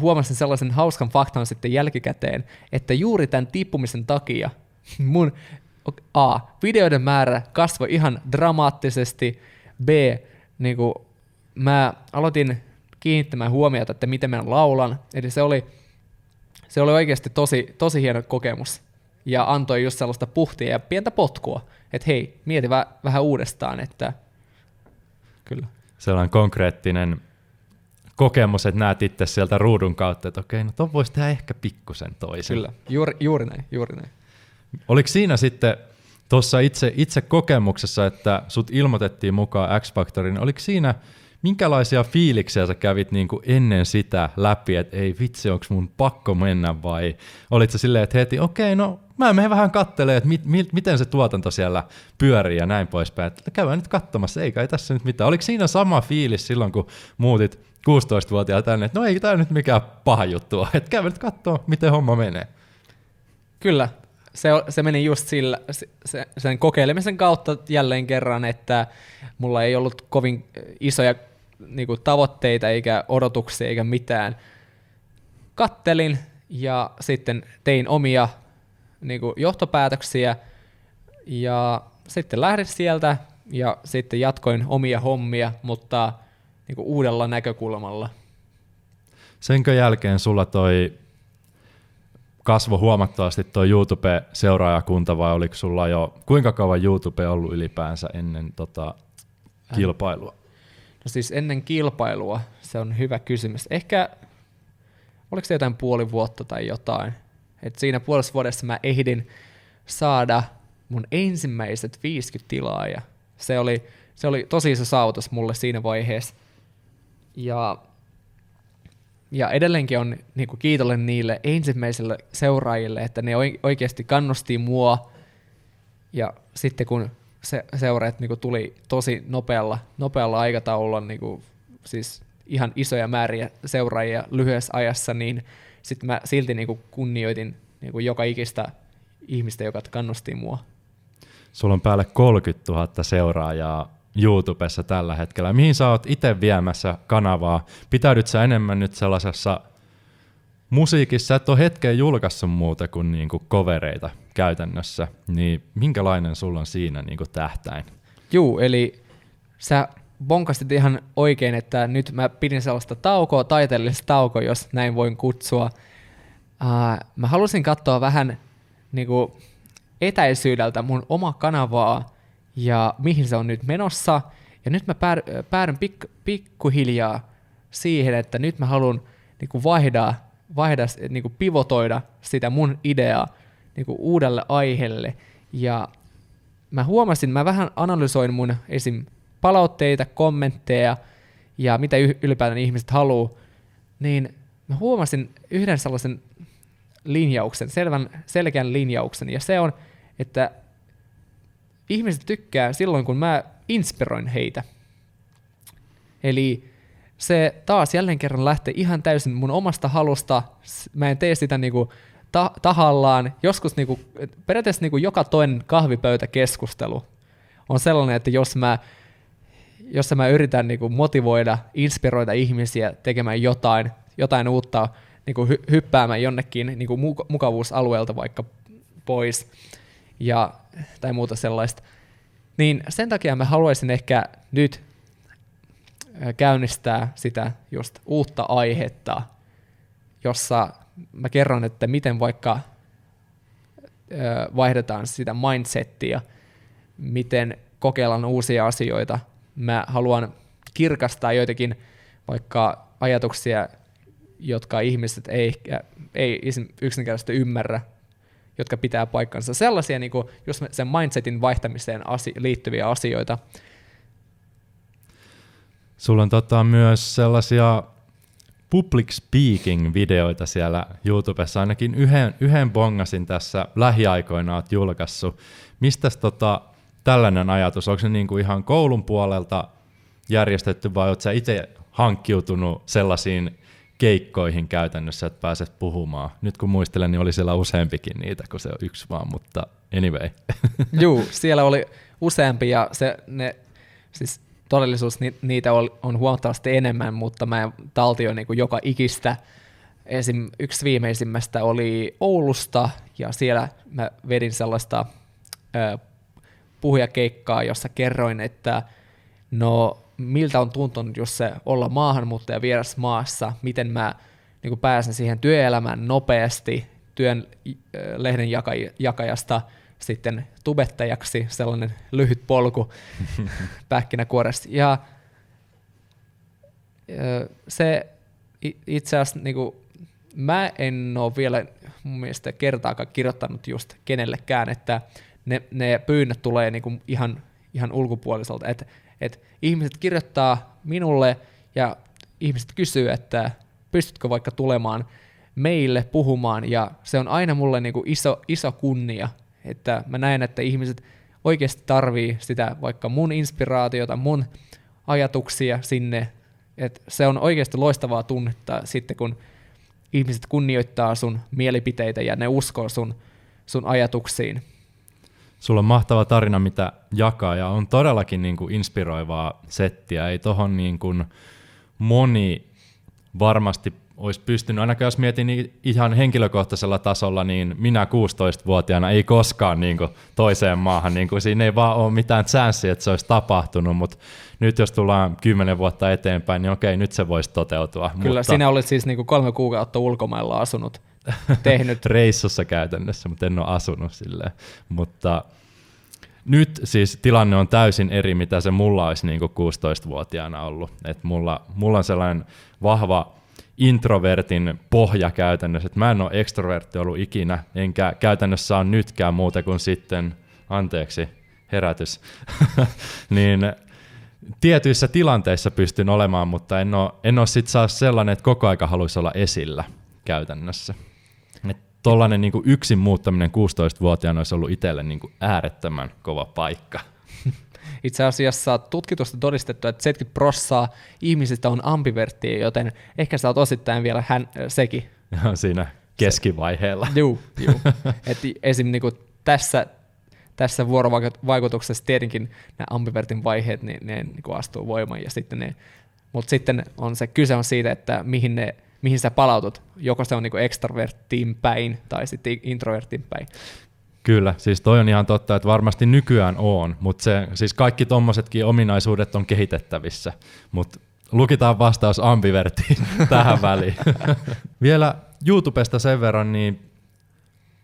huomasin sellaisen hauskan faktan sitten jälkikäteen, että juuri tämän tippumisen takia mun A, videoiden määrä kasvoi ihan dramaattisesti, B, niin kuin mä aloitin kiinnittämään huomiota, että miten mä laulan. Eli se oli, se oli oikeasti tosi, tosi hieno kokemus ja antoi just sellaista puhtia ja pientä potkua, että hei, mieti väh, vähän uudestaan, että kyllä. Sellainen konkreettinen kokemus, että näet itse sieltä ruudun kautta, että okei, no ton voisi tehdä ehkä pikkusen toisen. Kyllä, juuri, juuri näin, juuri näin. Oliko siinä sitten tuossa itse, itse kokemuksessa, että sut ilmoitettiin mukaan X-Factorin, oliko siinä – minkälaisia fiiliksiä sä kävit niin kuin ennen sitä läpi, että ei vitsi, onko mun pakko mennä vai olit sä silleen, että heti okei, okay, no mä menen vähän kattelemaan, että mit, mit, miten se tuotanto siellä pyörii ja näin poispäin, että käydään nyt katsomassa, ei tässä nyt mitään. Oliko siinä sama fiilis silloin, kun muutit 16-vuotiaana tänne, että no ei tämä nyt mikään paha juttu että käydään nyt katsoa, miten homma menee. Kyllä, se, se meni just sillä, se, sen kokeilemisen kautta jälleen kerran, että mulla ei ollut kovin isoja niinku, tavoitteita eikä odotuksia eikä mitään. Kattelin ja sitten tein omia niinku, johtopäätöksiä ja sitten lähdin sieltä ja sitten jatkoin omia hommia, mutta niinku, uudella näkökulmalla. Senkö jälkeen sulla toi kasvo huomattavasti tuo YouTube-seuraajakunta vai oliko sulla jo, kuinka kauan YouTube ollut ylipäänsä ennen tota, kilpailua? No siis ennen kilpailua, se on hyvä kysymys. Ehkä, oliko se jotain puoli vuotta tai jotain? Et siinä puolessa vuodessa mä ehdin saada mun ensimmäiset 50 tilaa ja se oli, se oli tosi iso saavutus mulle siinä vaiheessa. Ja ja edelleenkin on niin kuin kiitollinen niille ensimmäisille seuraajille, että ne oikeasti kannusti mua. Ja sitten kun se, seuraajat niin kuin tuli tosi nopealla, nopealla aikataululla, niin kuin, siis ihan isoja määriä seuraajia lyhyessä ajassa, niin sitten mä silti niin kuin kunnioitin niin kuin joka ikistä ihmistä, joka kannusti mua. Sulla on päälle 30 000 seuraajaa YouTubessa tällä hetkellä. Mihin sä oot itse viemässä kanavaa? Pitäydyt sä enemmän nyt sellaisessa musiikissa, et ole hetken julkaissut muuta kuin niinku kovereita käytännössä, niin minkälainen sulla on siinä niinku tähtäin? Juu, eli sä bonkasit ihan oikein, että nyt mä pidin sellaista taukoa, taiteellista taukoa, jos näin voin kutsua. Uh, mä halusin katsoa vähän niinku etäisyydeltä mun oma kanavaa ja mihin se on nyt menossa. Ja nyt mä päädyn pik, pikkuhiljaa siihen, että nyt mä haluan niinku vaihdaa, vaihdaa niinku pivotoida sitä mun ideaa niinku uudelle aiheelle. Ja mä huomasin, mä vähän analysoin mun esim. palautteita, kommentteja ja mitä ylipäätään ihmiset haluaa, niin mä huomasin yhden sellaisen linjauksen, selvän, selkeän linjauksen, ja se on, että ihmiset tykkää silloin, kun mä inspiroin heitä. Eli se taas jälleen kerran lähtee ihan täysin mun omasta halusta. Mä en tee sitä niinku ta- tahallaan. Joskus niinku, periaatteessa niinku joka toinen kahvipöytäkeskustelu on sellainen, että jos mä, jos mä yritän niinku motivoida, inspiroida ihmisiä tekemään jotain, jotain uutta, niinku hy- hyppäämään jonnekin niinku mukavuusalueelta vaikka pois, ja, tai muuta sellaista. Niin sen takia mä haluaisin ehkä nyt käynnistää sitä just uutta aihetta, jossa mä kerron, että miten vaikka vaihdetaan sitä mindsettiä, miten kokeillaan uusia asioita. Mä haluan kirkastaa joitakin vaikka ajatuksia, jotka ihmiset ei, ei yksinkertaisesti ymmärrä jotka pitää paikkansa. Sellaisia niin kuin, just sen mindsetin vaihtamiseen asi- liittyviä asioita. Sulla on tota, myös sellaisia public speaking-videoita siellä YouTubessa, ainakin yhden, yhden bongasin tässä lähiaikoina olet julkaissut. Mistä tota, tällainen ajatus, onko se niinku ihan koulun puolelta järjestetty vai oletko itse hankkiutunut sellaisiin keikkoihin käytännössä, että pääset puhumaan. Nyt kun muistelen, niin oli siellä useampikin niitä, kun se on yksi vaan, mutta anyway. Juu, siellä oli useampi ja se, ne, siis todellisuus ni, niitä on, on huomattavasti enemmän, mutta mä taltioin niin kuin joka ikistä. Esim. yksi viimeisimmästä oli Oulusta ja siellä mä vedin sellaista ö, puhujakeikkaa, jossa kerroin, että no miltä on tuntunut, jos se olla maahanmuuttaja vieras maassa, miten mä niin kuin pääsen siihen työelämään nopeasti työn lehden jakajasta sitten tubettajaksi, sellainen lyhyt polku pähkinäkuoresta. Ja se itse asiassa, niin kuin, mä en ole vielä mun mielestä kertaakaan kirjoittanut just kenellekään, että ne, ne pyynnöt tulee niin kuin ihan, ihan ulkopuoliselta, että että ihmiset kirjoittaa minulle ja ihmiset kysyy, että pystytkö vaikka tulemaan meille puhumaan ja se on aina mulle niin kuin iso, iso kunnia, että mä näen, että ihmiset oikeasti tarvii sitä vaikka mun inspiraatiota, mun ajatuksia sinne, että se on oikeasti loistavaa tunnetta sitten, kun ihmiset kunnioittaa sun mielipiteitä ja ne uskoo sun, sun ajatuksiin. Sulla on mahtava tarina, mitä jakaa, ja on todellakin niin kuin inspiroivaa settiä. Ei tohon niin kuin moni varmasti olisi pystynyt, ainakaan jos mietin ihan henkilökohtaisella tasolla, niin minä 16-vuotiaana ei koskaan niin kuin toiseen maahan, niin kuin siinä ei vaan ole mitään chanssiä, että se olisi tapahtunut, mutta nyt jos tullaan kymmenen vuotta eteenpäin, niin okei, nyt se voisi toteutua. Kyllä, mutta... sinä olet siis niin kuin kolme kuukautta ulkomailla asunut tehnyt. Reissussa käytännössä, mutta en ole asunut silleen. Mutta nyt siis tilanne on täysin eri, mitä se mulla olisi niin 16-vuotiaana ollut. Et mulla, mulla on sellainen vahva introvertin pohja käytännössä, että mä en ole ekstrovertti ollut ikinä, enkä käytännössä on nytkään muuta kuin sitten, anteeksi, herätys, niin tietyissä tilanteissa pystyn olemaan, mutta en ole, en ole sit saa sellainen, että koko aika haluaisi olla esillä käytännössä. Tuollainen niin yksin muuttaminen 16-vuotiaana olisi ollut itselle niin kuin äärettömän kova paikka. Itse asiassa tutkitusta todistettu, että 70 prossaa ihmisistä on ambiverttiä, joten ehkä sä oot osittain vielä hän, sekin. Siinä keskivaiheella. Joo, joo. Et esim. Niin tässä, tässä vuorovaikutuksessa tietenkin nämä ambivertin vaiheet, niin ne niin kuin astuu voimaan, ja sitten ne, mutta sitten on se kyse on siitä, että mihin, ne, mihin sä palautut. Joko se on niin extroverttiin päin tai sitten introvertin päin. Kyllä, siis toi on ihan totta, että varmasti nykyään on, mutta se, siis kaikki tommosetkin ominaisuudet on kehitettävissä, mutta lukitaan vastaus ambivertiin tähän väliin. Vielä YouTubesta sen verran, niin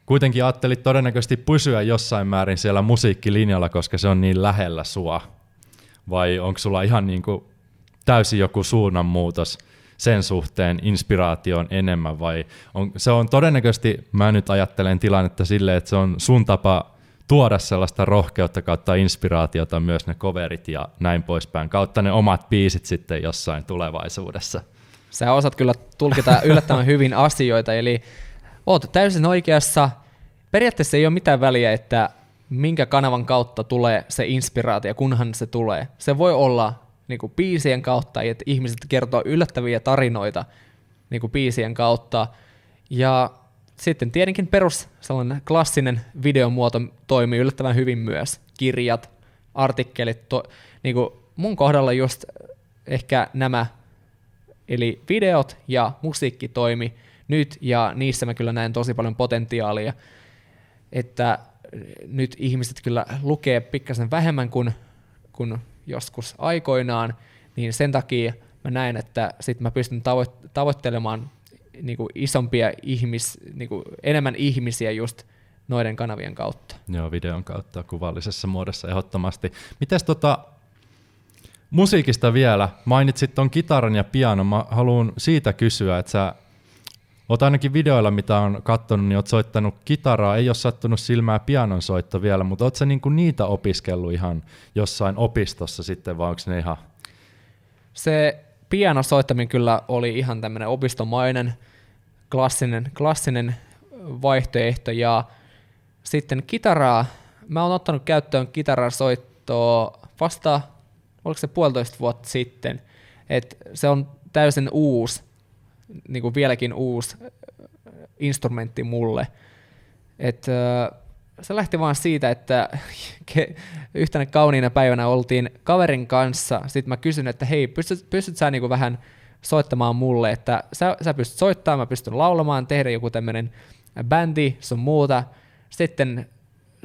kuitenkin ajattelit todennäköisesti pysyä jossain määrin siellä musiikkilinjalla, koska se on niin lähellä sua? Vai onko sulla ihan niin kuin täysin joku suunnanmuutos sen suhteen inspiraation enemmän vai on, se on todennäköisesti, mä nyt ajattelen tilannetta silleen, että se on sun tapa tuoda sellaista rohkeutta kautta inspiraatiota myös ne coverit ja näin poispäin, kautta ne omat biisit sitten jossain tulevaisuudessa. Sä osaat kyllä tulkita yllättävän hyvin asioita, eli oot täysin oikeassa. Periaatteessa ei ole mitään väliä, että minkä kanavan kautta tulee se inspiraatio, kunhan se tulee. Se voi olla niin kuin biisien kautta, että ihmiset kertoo yllättäviä tarinoita niin kuin biisien kautta. Ja sitten tietenkin perus sellainen klassinen videomuoto toimii yllättävän hyvin myös. Kirjat, artikkelit, to, niin kuin mun kohdalla just ehkä nämä, eli videot ja musiikki toimi nyt, ja niissä mä kyllä näen tosi paljon potentiaalia, että nyt ihmiset kyllä lukee pikkasen vähemmän kuin, kuin joskus aikoinaan, niin sen takia mä näen, että sit mä pystyn tavo- tavoittelemaan niin kuin isompia ihmis, niin kuin enemmän ihmisiä just noiden kanavien kautta. Joo, videon kautta kuvallisessa muodossa ehdottomasti. Mites tota, musiikista vielä, mainitsit ton kitaran ja pianon, mä haluan siitä kysyä, että sä Oot ainakin videoilla, mitä on katsonut, niin oot soittanut kitaraa, ei ole sattunut silmää pianon soitto vielä, mutta oot sä niinku niitä opiskellut ihan jossain opistossa sitten, vai onko ne ihan... Se pianon soittaminen kyllä oli ihan tämmöinen opistomainen, klassinen, klassinen vaihtoehto, ja sitten kitaraa, mä oon ottanut käyttöön kitaran soittoa vasta, oliko se puolitoista vuotta sitten, että se on täysin uusi niin kuin vieläkin uusi instrumentti mulle. Et, se lähti vaan siitä, että yhtenä kauniina päivänä oltiin kaverin kanssa, sitten mä kysyn, että hei, pystyt, pystyt sä niinku vähän soittamaan mulle, että sä, sä pystyt soittamaan, mä pystyn laulamaan, tehdä joku tämmöinen bändi, sun muuta. Sitten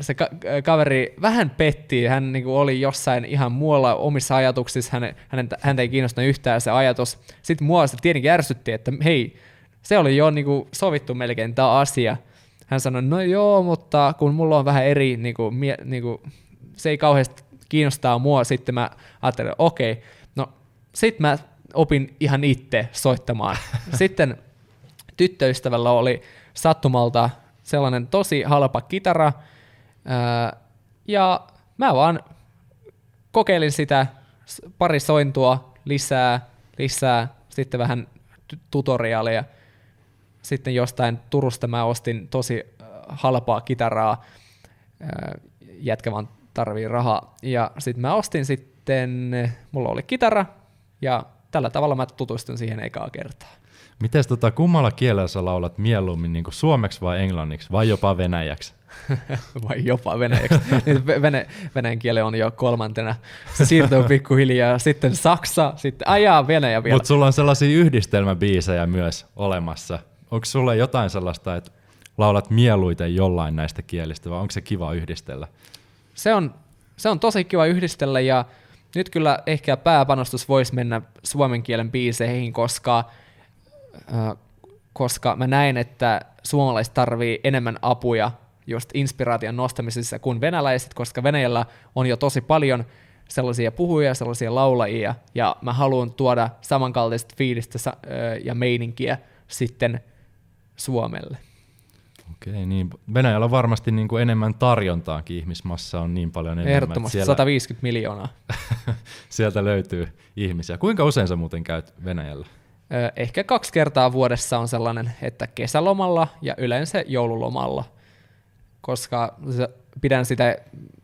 se ka- kaveri vähän petti, hän niin kuin oli jossain ihan muualla omissa ajatuksissa, hän, hänen, häntä ei kiinnostanut yhtään se ajatus. Sitten mua se tietenkin ärsytti, että hei, se oli jo niin kuin sovittu melkein tämä asia. Hän sanoi, no joo, mutta kun mulla on vähän eri, niin kuin, mie, niin kuin, se ei kauheasti kiinnostaa mua, sitten mä ajattelin, okei, okay, no sitten mä opin ihan itse soittamaan. Sitten tyttöystävällä oli sattumalta sellainen tosi halpa kitara, ja mä vaan kokeilin sitä pari sointua lisää, lisää, sitten vähän tutoriaalia. Sitten jostain Turusta mä ostin tosi halpaa kitaraa, jätkä vaan tarvii rahaa. Ja sitten mä ostin sitten, mulla oli kitara, ja tällä tavalla mä tutustun siihen ekaa kertaa. Miten tota, kummalla kielellä sä laulat mieluummin, niin suomeksi vai englanniksi, vai jopa venäjäksi? vai jopa venäjäksi. Vene, venäjän kieli on jo kolmantena. Se siirtyy pikkuhiljaa. Sitten Saksa, sitten ajaa Venäjä vielä. Mutta sulla on sellaisia yhdistelmäbiisejä myös olemassa. Onko sulla jotain sellaista, että laulat mieluiten jollain näistä kielistä, vai onko se kiva yhdistellä? Se on, se on tosi kiva yhdistellä, ja nyt kyllä ehkä pääpanostus voisi mennä suomen kielen biiseihin, koska, äh, koska mä näen, että suomalaiset tarvii enemmän apuja just inspiraation nostamisessa kuin venäläiset, koska Venäjällä on jo tosi paljon sellaisia puhujia, sellaisia laulajia, ja mä haluan tuoda samankaltaista fiilistä ja meininkiä sitten Suomelle. Okei, niin Venäjällä on varmasti niin kuin enemmän tarjontaakin, ihmismassa on niin paljon enemmän. Ehdottomasti siellä, 150 miljoonaa. sieltä löytyy ihmisiä. Kuinka usein sä muuten käyt Venäjällä? Ehkä kaksi kertaa vuodessa on sellainen, että kesälomalla ja yleensä joululomalla, koska pidän sitä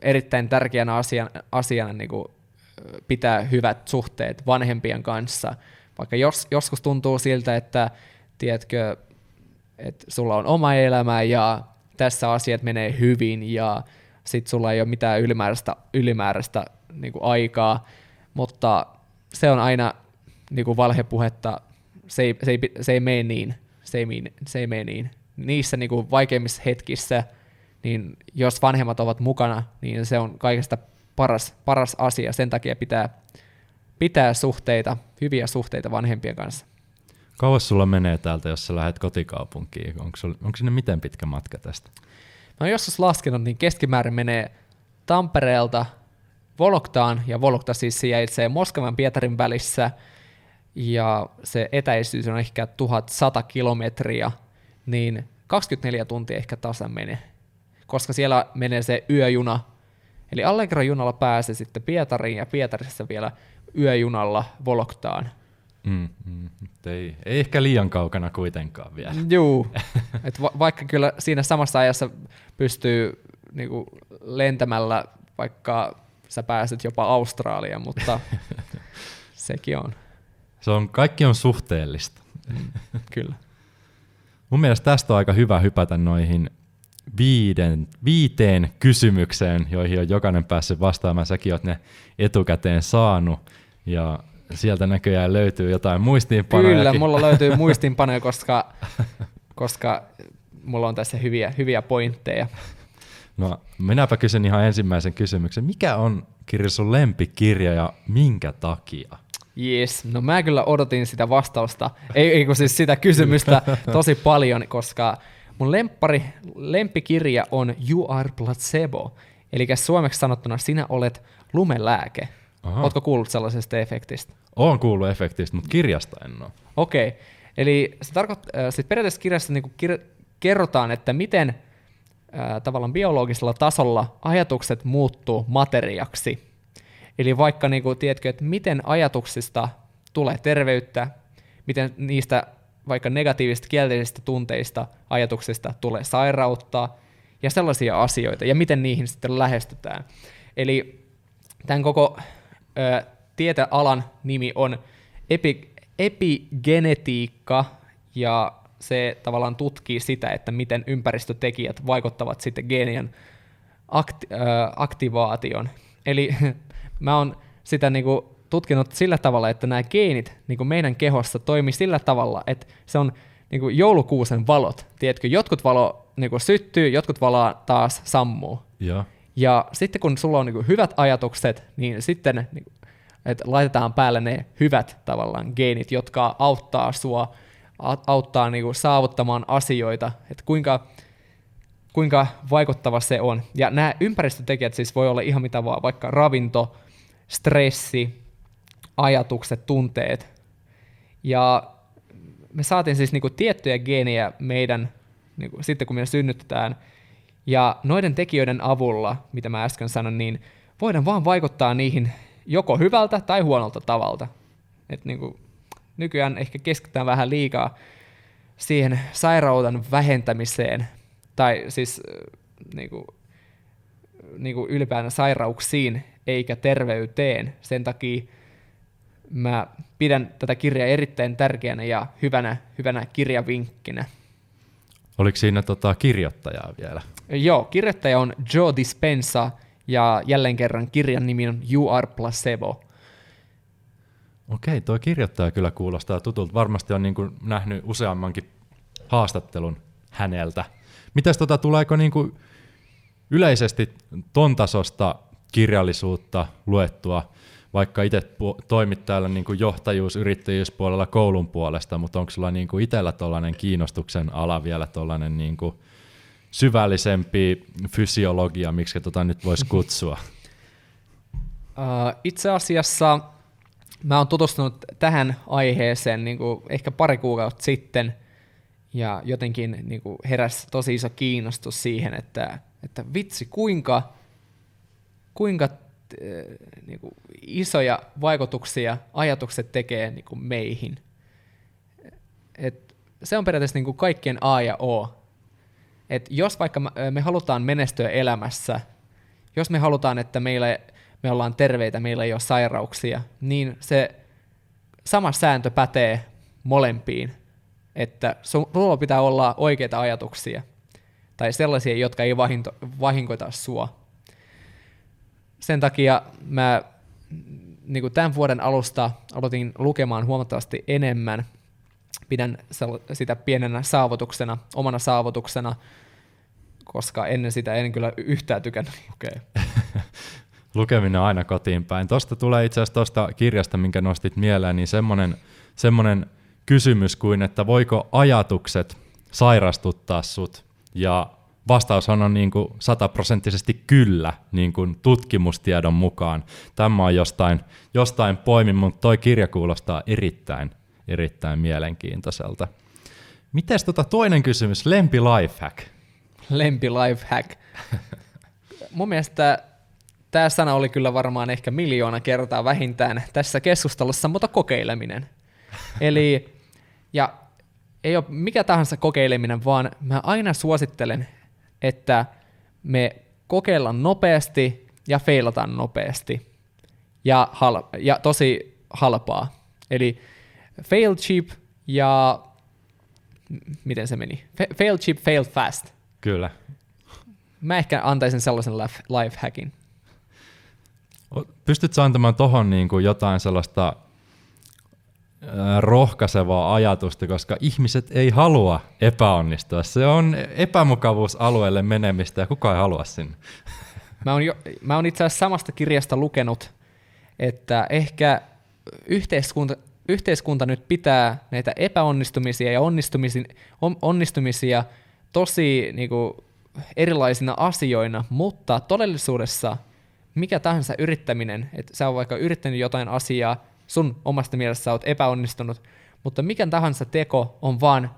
erittäin tärkeänä asiana, asiana niin kuin pitää hyvät suhteet vanhempien kanssa. Vaikka jos, joskus tuntuu siltä, että tiedätkö, että sulla on oma elämä ja tässä asiat menee hyvin ja sitten sulla ei ole mitään ylimääräistä, ylimääräistä niin kuin aikaa, mutta se on aina niin kuin valhepuhetta, se ei, se ei, se ei mene niin, se ei, se ei mene niin. Niissä niin kuin vaikeimmissa hetkissä, niin jos vanhemmat ovat mukana, niin se on kaikesta paras, paras asia. Sen takia pitää pitää suhteita, hyviä suhteita vanhempien kanssa. Kauas sulla menee täältä, jos sä lähdet kotikaupunkiin? Onko, sulla, onko sinne miten pitkä matka tästä? Mä oon joskus laskenut, niin keskimäärin menee Tampereelta Voloktaan, ja Volokta siis sijaitsee Moskovan Pietarin välissä, ja se etäisyys on ehkä 1100 kilometriä, niin 24 tuntia ehkä tasan menee, koska siellä menee se yöjuna, eli Allegro-junalla pääsee sitten Pietariin, ja Pietarissa vielä yöjunalla Voloktaan. Mm, mm, ei, ei ehkä liian kaukana kuitenkaan vielä. Juu, et va- vaikka kyllä siinä samassa ajassa pystyy niinku lentämällä, vaikka sä pääset jopa Australiaan, mutta sekin on. Se on, kaikki on suhteellista. Mm, kyllä. Mun mielestä tästä on aika hyvä hypätä noihin viiden, viiteen kysymykseen, joihin on jokainen päässyt vastaamaan. Säkin oot ne etukäteen saanut. Ja sieltä näköjään löytyy jotain muistiinpanoja. Kyllä, mulla löytyy muistiinpanoja, koska, koska mulla on tässä hyviä, hyviä pointteja. No, minäpä kysyn ihan ensimmäisen kysymyksen. Mikä on kirja sun lempikirja ja minkä takia? Yes, no mä kyllä odotin sitä vastausta, ei, ei kun siis sitä kysymystä tosi paljon, koska mun lempari, lempikirja on You Are Placebo, eli suomeksi sanottuna sinä olet lumelääke. Aha. Ootko kuullut sellaisesta efektistä? Oon kuullut efektistä, mutta kirjasta en ole. Okei, okay. eli se tarkoittaa, siis periaatteessa kirjassa niin kir- kerrotaan, että miten äh, tavallaan biologisella tasolla ajatukset muuttuu materiaksi. Eli vaikka niin kuin, tiedätkö, että miten ajatuksista tulee terveyttä, miten niistä vaikka negatiivisista kielteisistä tunteista, ajatuksista tulee sairautta ja sellaisia asioita, ja miten niihin sitten lähestytään. Eli tämän koko tietealan nimi on epi, epigenetiikka, ja se tavallaan tutkii sitä, että miten ympäristötekijät vaikuttavat sitten geenien akti, ö, aktivaation. Eli mä oon sitä niinku tutkinut sillä tavalla, että nämä geenit niinku meidän kehossa toimii sillä tavalla, että se on niinku joulukuusen valot. Tiedätkö, jotkut valo niinku syttyy, jotkut valo taas sammuu. Ja. Ja sitten kun sulla on niinku hyvät ajatukset, niin sitten niinku, että laitetaan päälle ne hyvät tavallaan geenit, jotka auttaa sua, auttaa niinku saavuttamaan asioita, että kuinka, kuinka vaikuttava se on. Ja nämä ympäristötekijät siis voi olla ihan mitä vaan, vaikka ravinto, stressi, ajatukset, tunteet. Ja me saatiin siis niinku tiettyjä geenejä meidän, niinku, sitten kun me synnytetään, ja noiden tekijöiden avulla, mitä mä äsken sanoin, niin voidaan vaan vaikuttaa niihin joko hyvältä tai huonolta tavalta. Et niin kuin, nykyään ehkä keskitytään vähän liikaa siihen sairauden vähentämiseen, tai siis niin kuin, niin kuin ylipäätään sairauksiin eikä terveyteen. Sen takia mä pidän tätä kirjaa erittäin tärkeänä ja hyvänä, hyvänä kirjavinkkinä. Oliko siinä tota kirjoittajaa vielä? Joo, kirjoittaja on Joe Dispensa, ja jälleen kerran kirjan nimi on You Are Placebo. Okei, tuo kirjoittaja kyllä kuulostaa tutulta. Varmasti on niin kuin nähnyt useammankin haastattelun häneltä. Mitäs tota, tuleeko niin kuin yleisesti ton tasosta kirjallisuutta luettua, vaikka itse toimit täällä niin kuin johtajuus, yrittäjyyspuolella koulun puolesta, mutta onko sulla niin kuin itsellä tuollainen kiinnostuksen ala vielä tuollainen niin kuin syvällisempi fysiologia, miksi tota nyt voisi kutsua? Uh, itse asiassa mä oon tutustunut tähän aiheeseen niin kuin ehkä pari kuukautta sitten, ja jotenkin niin kuin heräsi tosi iso kiinnostus siihen, että, että vitsi, kuinka, kuinka niin kuin isoja vaikutuksia ajatukset tekee niin kuin meihin. Et se on periaatteessa niin kuin kaikkien A ja O. Et jos vaikka me halutaan menestyä elämässä, jos me halutaan, että meillä, me ollaan terveitä, meillä ei ole sairauksia, niin se sama sääntö pätee molempiin että sulla pitää olla oikeita ajatuksia tai sellaisia, jotka ei vahinto, vahinkoita sua. Sen takia mä niin kuin tämän vuoden alusta aloitin lukemaan huomattavasti enemmän. Pidän sitä pienenä saavutuksena, omana saavutuksena, koska ennen sitä en kyllä yhtään tykännyt lukea. Lukeminen aina kotiin päin. Tuosta tulee itse asiassa tuosta kirjasta, minkä nostit mieleen, niin semmoinen, semmoinen kysymys kuin, että voiko ajatukset sairastuttaa sut, ja vastaushan on niin kuin sataprosenttisesti kyllä niin kuin tutkimustiedon mukaan. Tämä on jostain, jostain poimin, mutta toi kirja kuulostaa erittäin, erittäin mielenkiintoiselta. Mites tota toinen kysymys, lempi lifehack? Lempi lifehack. Mun mielestä tämä sana oli kyllä varmaan ehkä miljoona kertaa vähintään tässä keskustelussa, mutta kokeileminen. Eli ja ei ole mikä tahansa kokeileminen, vaan mä aina suosittelen, että me kokeillaan nopeasti ja feilataan nopeasti. Ja, hal- ja tosi halpaa. Eli fail cheap ja miten se meni? Fail cheap, fail fast. Kyllä. Mä ehkä antaisin sellaisen life hackin. Pystytkö antamaan tuohon niin jotain sellaista rohkaisevaa ajatusta, koska ihmiset ei halua epäonnistua. Se on epämukavuusalueelle menemistä ja kukaan ei halua sinne. Mä oon, jo, mä oon itse asiassa samasta kirjasta lukenut, että ehkä yhteiskunta, yhteiskunta nyt pitää näitä epäonnistumisia ja onnistumisia, onnistumisia tosi niin kuin, erilaisina asioina, mutta todellisuudessa mikä tahansa yrittäminen, että sä oot vaikka yrittänyt jotain asiaa, sun omasta mielestä sä oot epäonnistunut, mutta mikä tahansa teko on vaan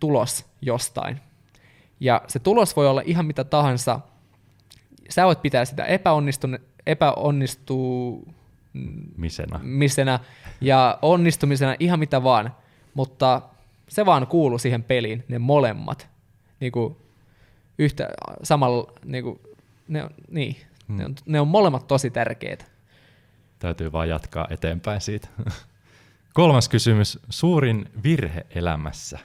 tulos jostain. Ja se tulos voi olla ihan mitä tahansa. Sä voit pitää sitä epäonnistumisena ja onnistumisena ihan mitä vaan, mutta se vaan kuuluu siihen peliin, ne molemmat. Niin kuin yhtä samalla, niin kuin, ne, on, niin, hmm. ne, on, ne on molemmat tosi tärkeitä. Täytyy vaan jatkaa eteenpäin siitä. Kolmas kysymys. Suurin virhe elämässä?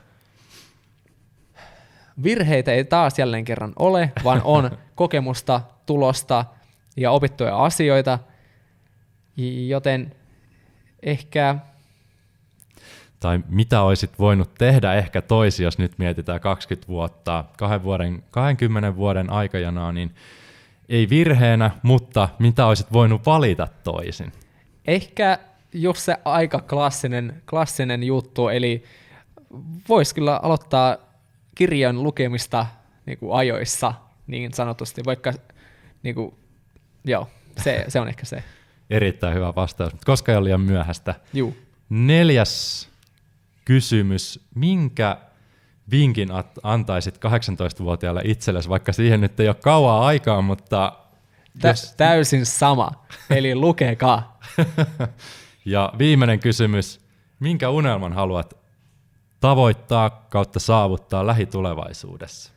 Virheitä ei taas jälleen kerran ole, vaan on kokemusta, tulosta ja opittuja asioita, joten ehkä... Tai mitä olisit voinut tehdä ehkä toisi, jos nyt mietitään 20 vuotta, kahden vuoden, 20 vuoden aikajanaa, niin ei virheenä, mutta mitä olisit voinut valita toisin? Ehkä just se aika klassinen, klassinen juttu, eli voisi kyllä aloittaa kirjan lukemista niin kuin ajoissa niin sanotusti, vaikka niin kuin, joo, se, se on ehkä se. Erittäin hyvä vastaus, mutta koska ei ole liian myöhäistä. Juu. Neljäs kysymys. Minkä vinkin antaisit 18-vuotiaalle itsellesi, vaikka siihen nyt ei ole kauaa aikaa, mutta... Tä- jos... Täysin sama, eli lukekaa. ja viimeinen kysymys, minkä unelman haluat tavoittaa kautta saavuttaa lähitulevaisuudessa?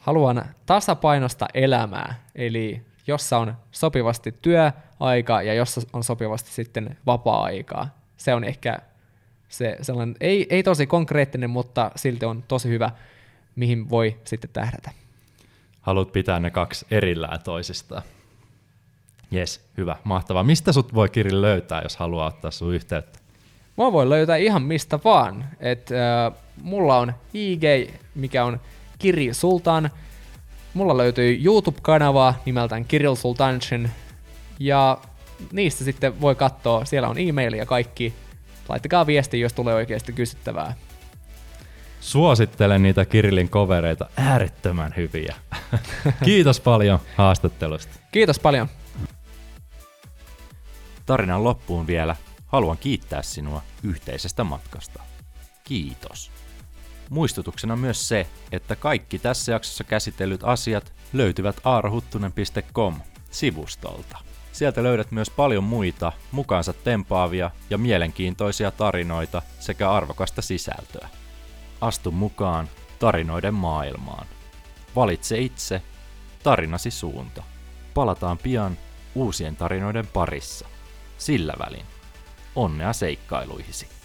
Haluan tasapainosta elämää, eli jossa on sopivasti työaika ja jossa on sopivasti sitten vapaa-aikaa. Se on ehkä se sellainen, ei, ei tosi konkreettinen, mutta silti on tosi hyvä, mihin voi sitten tähdätä. Haluat pitää ne kaksi erillään toisistaan. Jes, hyvä, mahtavaa. Mistä sut voi Kiri löytää, jos haluaa ottaa sun yhteyttä? Mä voi löytää ihan mistä vaan. Et, äh, mulla on IG, mikä on Kiri Sultan. Mulla löytyy YouTube-kanava nimeltään Kirill Sultanshin. Ja niistä sitten voi katsoa, siellä on e-mail ja kaikki laittakaa viesti, jos tulee oikeasti kysyttävää. Suosittelen niitä Kirillin kovereita, äärettömän hyviä. Kiitos paljon haastattelusta. Kiitos paljon. Tarinan loppuun vielä haluan kiittää sinua yhteisestä matkasta. Kiitos. Muistutuksena myös se, että kaikki tässä jaksossa käsitellyt asiat löytyvät aarahuttunen.com-sivustolta. Sieltä löydät myös paljon muita mukaansa tempaavia ja mielenkiintoisia tarinoita sekä arvokasta sisältöä. Astu mukaan tarinoiden maailmaan. Valitse itse tarinasi suunta. Palataan pian uusien tarinoiden parissa. Sillä välin. Onnea seikkailuihisi.